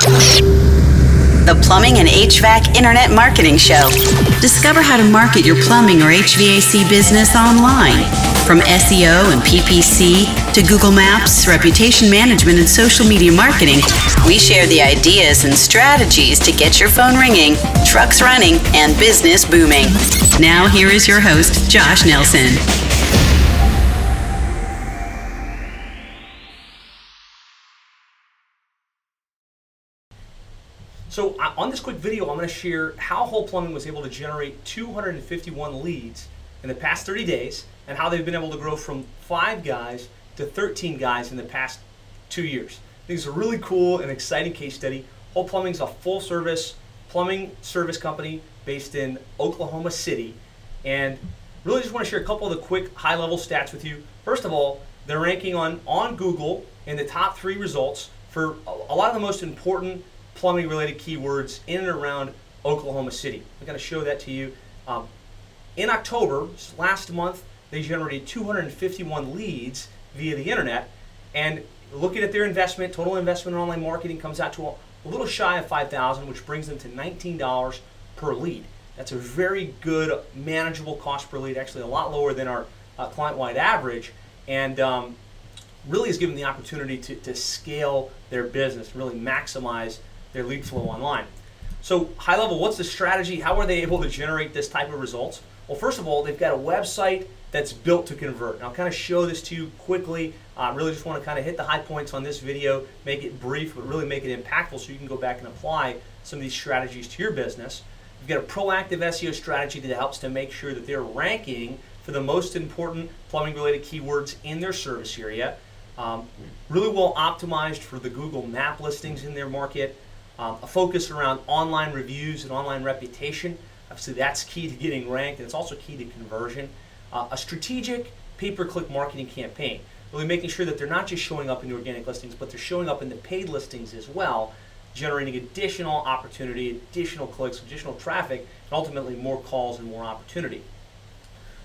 The Plumbing and HVAC Internet Marketing Show. Discover how to market your plumbing or HVAC business online. From SEO and PPC to Google Maps, reputation management, and social media marketing, we share the ideas and strategies to get your phone ringing, trucks running, and business booming. Now, here is your host, Josh Nelson. So on this quick video, I'm going to share how Hull Plumbing was able to generate 251 leads in the past 30 days and how they've been able to grow from five guys to 13 guys in the past two years. I think it's a really cool and exciting case study. Hull Plumbing is a full service plumbing service company based in Oklahoma City. And really just want to share a couple of the quick high level stats with you. First of all, they're ranking on, on Google in the top three results for a lot of the most important plumbing related keywords in and around Oklahoma City. I'm going to show that to you. Um, in October, last month, they generated 251 leads via the internet. And looking at their investment, total investment in online marketing comes out to a, a little shy of 5000 which brings them to $19 per lead. That's a very good, manageable cost per lead, actually a lot lower than our uh, client wide average. And um, really has given the opportunity to, to scale their business, really maximize their lead flow online. So, high level, what's the strategy? How are they able to generate this type of results? Well, first of all, they've got a website that's built to convert. And I'll kind of show this to you quickly. I really just want to kind of hit the high points on this video, make it brief, but really make it impactful so you can go back and apply some of these strategies to your business. You've got a proactive SEO strategy that helps to make sure that they're ranking for the most important plumbing related keywords in their service area. Um, really well optimized for the Google map listings in their market um, a focus around online reviews and online reputation. Obviously, that's key to getting ranked, and it's also key to conversion. Uh, a strategic pay-per-click marketing campaign, really making sure that they're not just showing up in the organic listings, but they're showing up in the paid listings as well, generating additional opportunity, additional clicks, additional traffic, and ultimately more calls and more opportunity.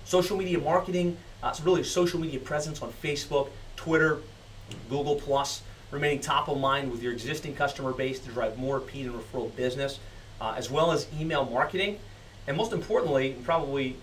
Social media marketing, uh, it's really social media presence on Facebook, Twitter, Google Plus remaining top of mind with your existing customer base to drive more repeat and referral business, uh, as well as email marketing. And most importantly, and probably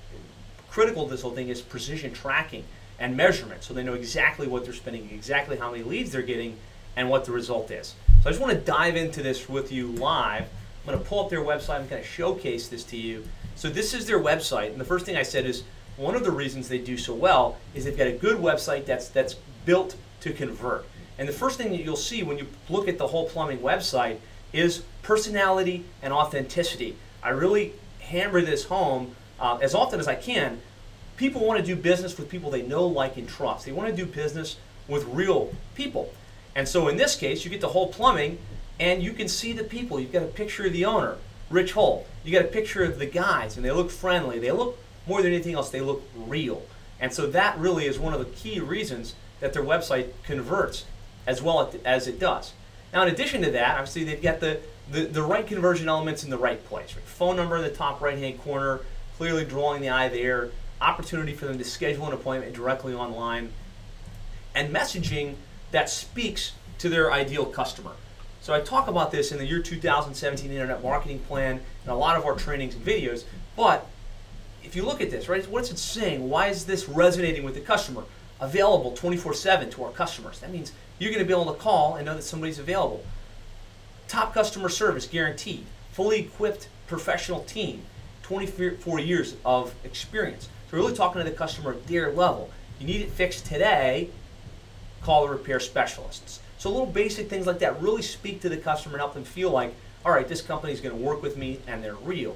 critical to this whole thing, is precision tracking and measurement so they know exactly what they're spending, exactly how many leads they're getting, and what the result is. So I just want to dive into this with you live. I'm going to pull up their website. I'm going to showcase this to you. So this is their website, and the first thing I said is one of the reasons they do so well is they've got a good website that's that's built to convert. And the first thing that you'll see when you look at the Hull Plumbing website is personality and authenticity. I really hammer this home uh, as often as I can. People want to do business with people they know, like, and trust. They want to do business with real people. And so in this case, you get the Hull Plumbing and you can see the people. You've got a picture of the owner, Rich Hull. You got a picture of the guys, and they look friendly. They look more than anything else, they look real. And so that really is one of the key reasons that their website converts as well as it does. Now, in addition to that, obviously they've got the, the, the right conversion elements in the right place. Right? Phone number in the top right hand corner, clearly drawing the eye there. Opportunity for them to schedule an appointment directly online. And messaging that speaks to their ideal customer. So I talk about this in the year 2017 Internet Marketing Plan and a lot of our trainings and videos. But if you look at this, right, what's it saying? Why is this resonating with the customer? Available 24/7 to our customers. That means you're going to be able to call and know that somebody's available. Top customer service guaranteed. Fully equipped professional team. 24 years of experience. So really talking to the customer at their level. You need it fixed today, call the repair specialists. So little basic things like that really speak to the customer and help them feel like, all right, this company is going to work with me and they're real.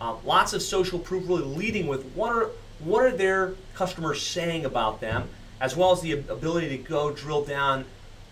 Um, lots of social proof really leading with what are, what are their customers saying about them, as well as the ability to go drill down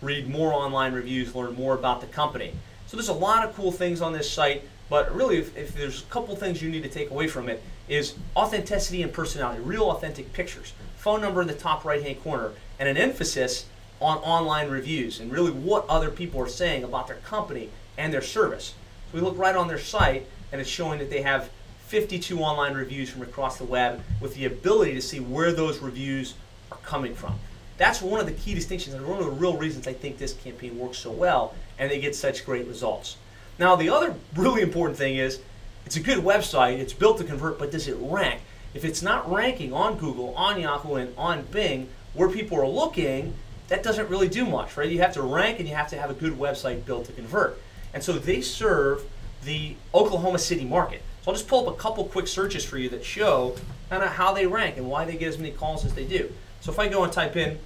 read more online reviews, learn more about the company. So there's a lot of cool things on this site, but really, if, if there's a couple things you need to take away from it, is authenticity and personality, real authentic pictures, phone number in the top right hand corner, and an emphasis on online reviews and really what other people are saying about their company and their service. So we look right on their site, and it's showing that they have 52 online reviews from across the web with the ability to see where those reviews are coming from. That's one of the key distinctions and one of the real reasons I think this campaign works so well and they get such great results. Now, the other really important thing is it's a good website, it's built to convert, but does it rank? If it's not ranking on Google, on Yahoo, and on Bing, where people are looking, that doesn't really do much, right? You have to rank and you have to have a good website built to convert. And so they serve the Oklahoma City market. So I'll just pull up a couple quick searches for you that show kind of how they rank and why they get as many calls as they do. So if I go and type in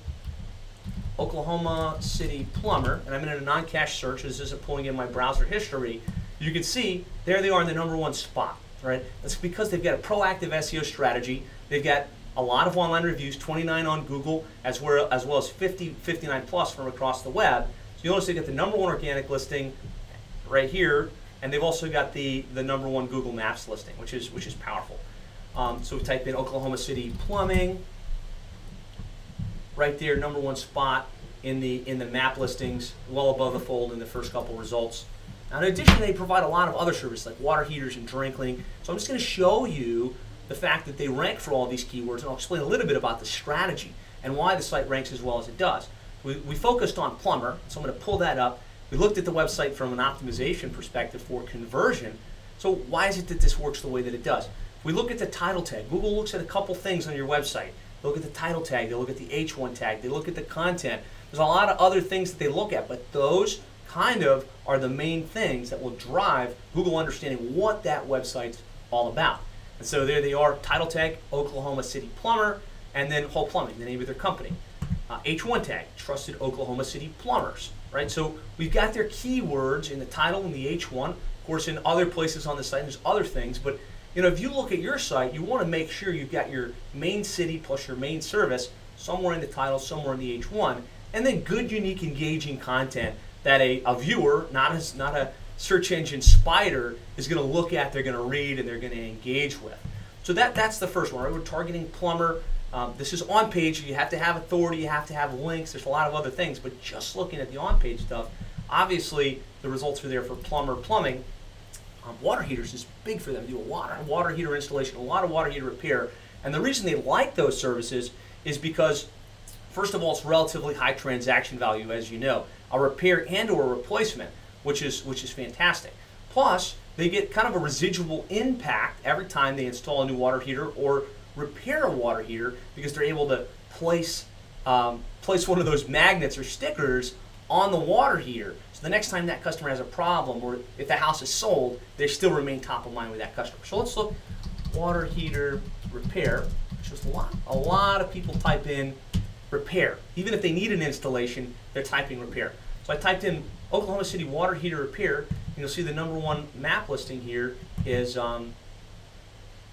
Oklahoma City plumber, and I'm in a non-cache search, this isn't pulling in my browser history, you can see there they are in the number one spot, right? That's because they've got a proactive SEO strategy. They've got a lot of online reviews, 29 on Google, as well as, well as 50, 59 plus from across the web. So you notice they get the number one organic listing right here, and they've also got the, the number one Google Maps listing, which is which is powerful. Um, so we type in Oklahoma City plumbing, right there, number one spot in the in the map listings, well above the fold in the first couple results. Now, in addition, they provide a lot of other services like water heaters and drain cleaning. So I'm just going to show you the fact that they rank for all these keywords, and I'll explain a little bit about the strategy and why the site ranks as well as it does. We, we focused on plumber, so I'm going to pull that up. We looked at the website from an optimization perspective for conversion. So why is it that this works the way that it does? we look at the title tag. Google looks at a couple things on your website. They look at the title tag, they look at the H1 tag, they look at the content. There's a lot of other things that they look at, but those kind of are the main things that will drive Google understanding what that website's all about. And so there they are, title tag, Oklahoma City Plumber, and then Hull Plumbing, the name of their company. Uh, H1 tag, Trusted Oklahoma City Plumbers, right? So we've got their keywords in the title and the H1. Of course, in other places on the site, there's other things, but you know, if you look at your site, you want to make sure you've got your main city plus your main service somewhere in the title, somewhere in the H1, and then good, unique, engaging content that a, a viewer, not a, not a search engine spider, is going to look at, they're going to read, and they're going to engage with. So that that's the first one. Right? We're targeting plumber. Um, this is on page. You have to have authority. You have to have links. There's a lot of other things, but just looking at the on page stuff, obviously the results are there for plumber plumbing. Um, water heaters is big for them. They do a of water heater installation, a lot of water heater repair. And the reason they like those services is because, first of all, it's relatively high transaction value, as you know, a repair and or a replacement, which is which is fantastic. Plus, they get kind of a residual impact every time they install a new water heater or repair a water heater because they're able to place um, place one of those magnets or stickers on the water heater so the next time that customer has a problem, or if the house is sold, they still remain top of mind with that customer. So let's look water heater repair. Just a lot, a lot of people type in repair. Even if they need an installation, they're typing repair. So I typed in Oklahoma City water heater repair, and you'll see the number one map listing here is um,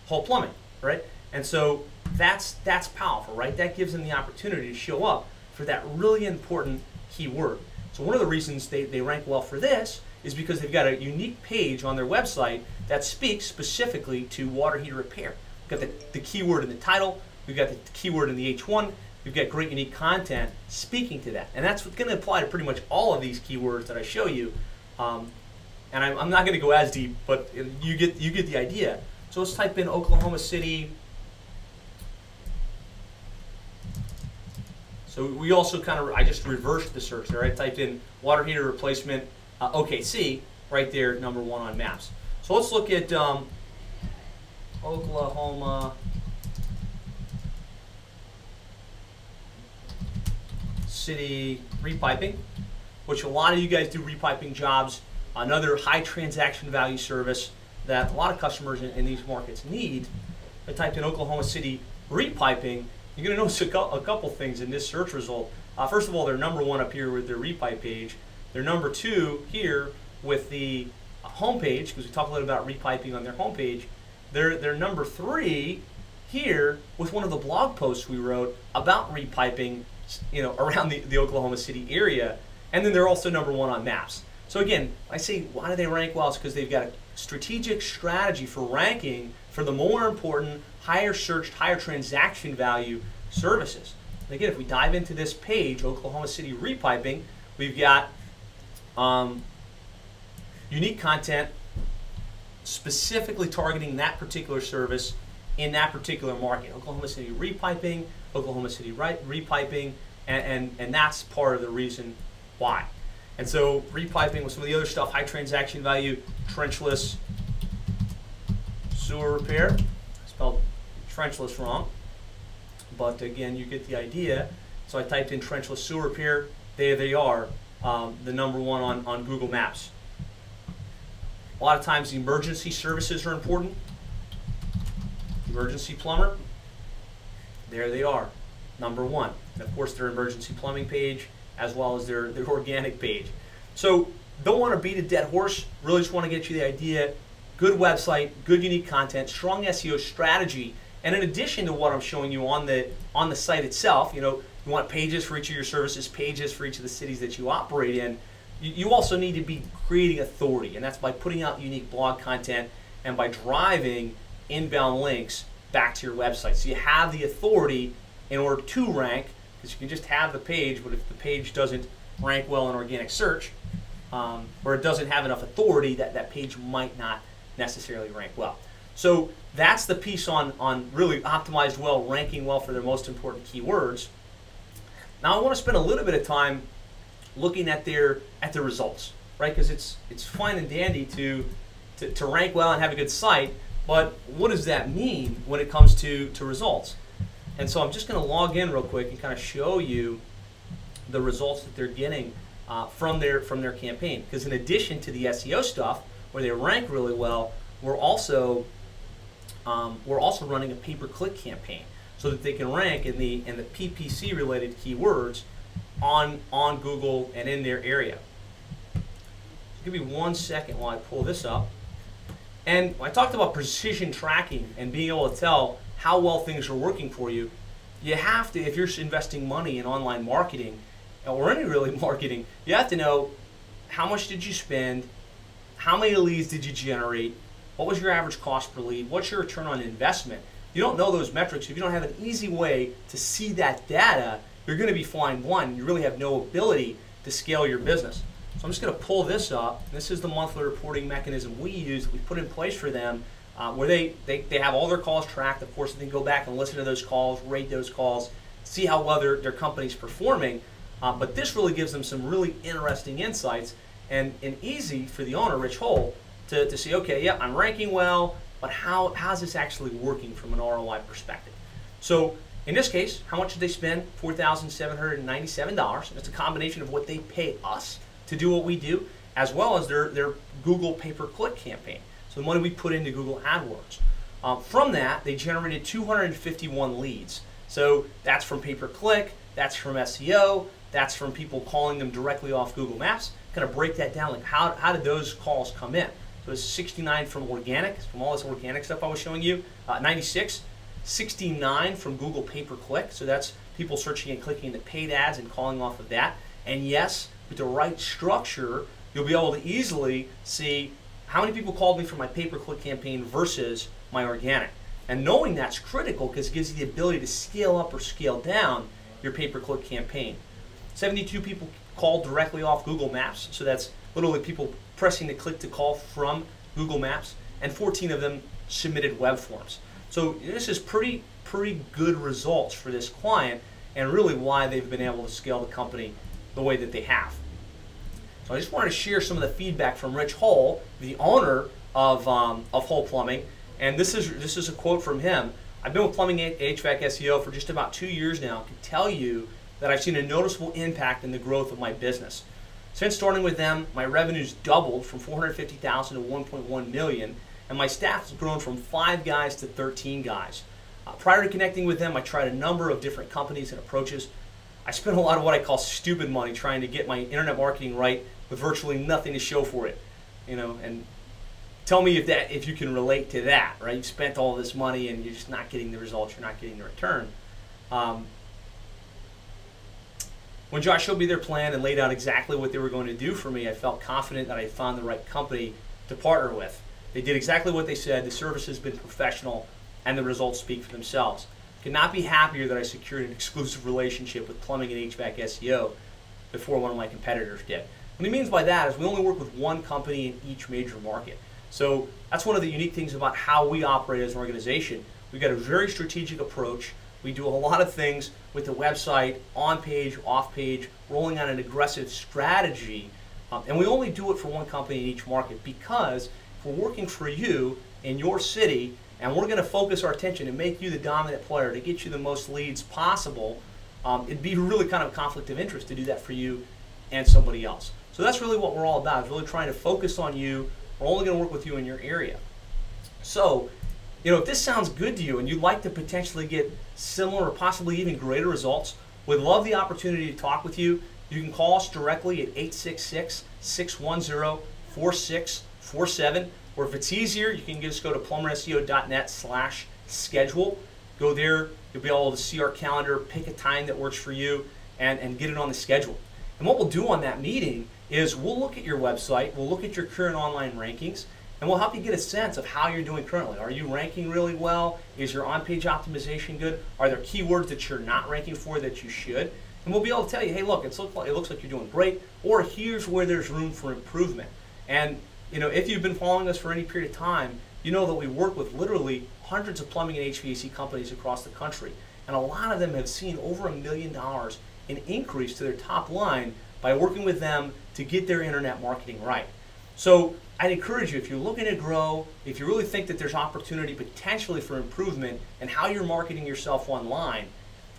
Hull Plumbing, right? And so that's that's powerful, right? That gives them the opportunity to show up for that really important keyword. So one of the reasons they, they rank well for this is because they've got a unique page on their website that speaks specifically to water heater repair. We've got the, the keyword in the title, we've got the keyword in the H1, we've got great unique content speaking to that. And that's going to apply to pretty much all of these keywords that I show you. Um, and I'm, I'm not going to go as deep, but you get, you get the idea. So let's type in Oklahoma City So we also kind of, I just reversed the search there. I typed in water heater replacement uh, OKC right there, number one on maps. So let's look at um, Oklahoma City repiping, which a lot of you guys do repiping jobs. Another high transaction value service that a lot of customers in, in these markets need. I typed in Oklahoma City repiping you're going to notice a, a, couple things in this search result. Uh, first of all, they're number one up here with their repipe page. They're number two here with the homepage because we talked a little about repiping on their homepage. They're, they're number three here with one of the blog posts we wrote about repiping you know, around the, the Oklahoma City area. And then they're also number one on maps. So again, I say, why do they rank well? It's because they've got a strategic strategy for ranking for the more important, higher searched, higher transaction value services. And again, if we dive into this page, Oklahoma City repiping, we've got um, unique content specifically targeting that particular service in that particular market. Oklahoma City repiping, Oklahoma City repiping, and, and, and that's part of the reason why. And so repiping with some of the other stuff, high transaction value, trenchless sewer repair. Spelled trenchless wrong. But again, you get the idea. So I typed in trenchless sewer repair. There they are, um, the number one on, on Google Maps. A lot of times emergency services are important. Emergency plumber, there they are, number one. And of course their emergency plumbing page as well as their, their organic page. So don't want to beat a dead horse, really just want to get you the idea. Good website, good unique content, strong SEO strategy, and in addition to what I'm showing you on the on the site itself, you know, you want pages for each of your services, pages for each of the cities that you operate in. You, you also need to be creating authority, and that's by putting out unique blog content and by driving inbound links back to your website. So you have the authority in order to rank, because you can just have the page, but if the page doesn't rank well in organic search, um, or it doesn't have enough authority, that, that page might not necessarily rank well. So that's the piece on, on really optimized well, ranking well for their most important keywords. Now I want to spend a little bit of time looking at their at the results, right? Because it's it's fine and dandy to, to to rank well and have a good site, but what does that mean when it comes to to results? And so I'm just going to log in real quick and kind of show you the results that they're getting uh, from their from their campaign. Because in addition to the SEO stuff, where they rank really well, we're also um, we're also running a pay-per-click campaign so that they can rank in the in the PPC related keywords on on Google and in their area. Give me one second while I pull this up. And I talked about precision tracking and being able to tell how well things are working for you. You have to, if you're investing money in online marketing or any really marketing, you have to know how much did you spend, how many leads did you generate, what was your average cost per lead, what's your return on investment. You don't know those metrics. If you don't have an easy way to see that data, you're going to be flying blind. You really have no ability to scale your business. So I'm just going to pull this up. This is the monthly reporting mechanism we use that we put in place for them uh, where they, they, they have all their calls tracked. Of course, they can go back and listen to those calls, rate those calls, see how well their, their company's performing. Uh, but this really gives them some really interesting insights and, and easy for the owner, Rich Hull, to, to see, okay, yeah, I'm ranking well, but how, how's this actually working from an ROI perspective? So in this case, how much did they spend? $4,797. It's a combination of what they pay us to do what we do, as well as their, their Google pay-per-click campaign. So the money we put into Google AdWords. Um, from that, they generated 251 leads. So that's from pay-per-click, that's from SEO, that's from people calling them directly off Google Maps. Kind of break that down, like how, how did those calls come in? So it's 69 from organic, from all this organic stuff I was showing you. Uh, 96, 69 from Google pay-per-click. So that's people searching and clicking the paid ads and calling off of that. And yes, with the right structure, you'll be able to easily see how many people called me for my pay-per-click campaign versus my organic. And knowing that's critical because it gives you the ability to scale up or scale down your pay-per-click campaign. 72 people called directly off Google Maps, so that's literally people pressing the click to call from Google Maps, and 14 of them submitted web forms. So this is pretty pretty good results for this client, and really why they've been able to scale the company the way that they have. So I just wanted to share some of the feedback from Rich Hull, the owner of um, of Hull Plumbing, and this is this is a quote from him. I've been with Plumbing HVAC SEO for just about two years now. I can tell you that I've seen a noticeable impact in the growth of my business. Since starting with them, my revenues doubled from 450,000 to 1.1 million, and my staff has grown from five guys to 13 guys. Uh, prior to connecting with them, I tried a number of different companies and approaches. I spent a lot of what I call stupid money trying to get my internet marketing right with virtually nothing to show for it. You know, and tell me if that if you can relate to that, right? You spent all this money and you're just not getting the results, you're not getting the return. Um, when Josh showed me their plan and laid out exactly what they were going to do for me, I felt confident that I found the right company to partner with. They did exactly what they said. The service has been professional, and the results speak for themselves. Could not be happier that I secured an exclusive relationship with Plumbing and HVAC SEO before one of my competitors did. What he means by that is we only work with one company in each major market. So that's one of the unique things about how we operate as an organization. We've got a very strategic approach we do a lot of things with the website, on page, off page, rolling out an aggressive strategy Um, and we only do it for one company in each market because if we're working for you in your city and we're going to focus our attention and make you the dominant player to get you the most leads possible, um, it'd be really kind of a conflict of interest to do that for you and somebody else. So that's really what we're all about, is really trying to focus on you. We're only going to work with you in your area. So, you know, if this sounds good to you and you'd like to potentially get similar or possibly even greater results, we'd love the opportunity to talk with you. You can call us directly at 866 610 4647. Or if it's easier, you can just go to plumberseo.net slash schedule. Go there, you'll be able to see our calendar, pick a time that works for you, and, and get it on the schedule. And what we'll do on that meeting is we'll look at your website, we'll look at your current online rankings, and we'll help you get a sense of how you're doing currently. Are you ranking really well? Is your on page optimization good? Are there keywords that you're not ranking for that you should? And we'll be able to tell you, hey, look, it's look like, it looks like you're doing great, or here's where there's room for improvement. And you know, if you've been following us for any period of time, you know that we work with literally hundreds of plumbing and HVAC companies across the country. And a lot of them have seen over a million dollars in increase to their top line by working with them to get their internet marketing right. So I'd encourage you, if you're looking to grow, if you really think that there's opportunity potentially for improvement in how you're marketing yourself online,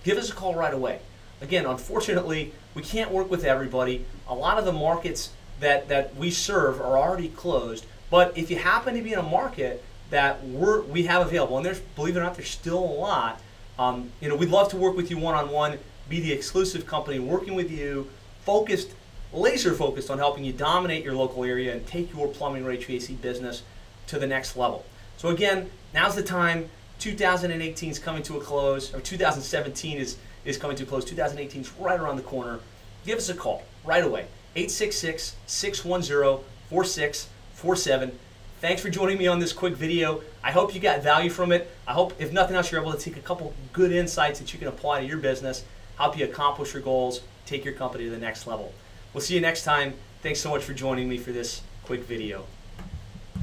give us a call right away. Again, unfortunately, we can't work with everybody. A lot of the markets that, that we serve are already closed. But if you happen to be in a market that we're, we have available, and there's, believe it or not, there's still a lot, um, you know, we'd love to work with you one-on-one, be the exclusive company working with you, focused, laser focused on helping you dominate your local area and take your plumbing or HVAC business to the next level. So again, now's the time. 2018 is coming to a close, or 2017 is, is coming to a close. 2018 is right around the corner. Give us a call right away. 866 610 4647. Thanks for joining me on this quick video. I hope you got value from it. I hope, if nothing else, you're able to take a couple good insights that you can apply to your business, help you accomplish your goals, take your company to the next level. We'll see you next time. Thanks so much for joining me for this quick video.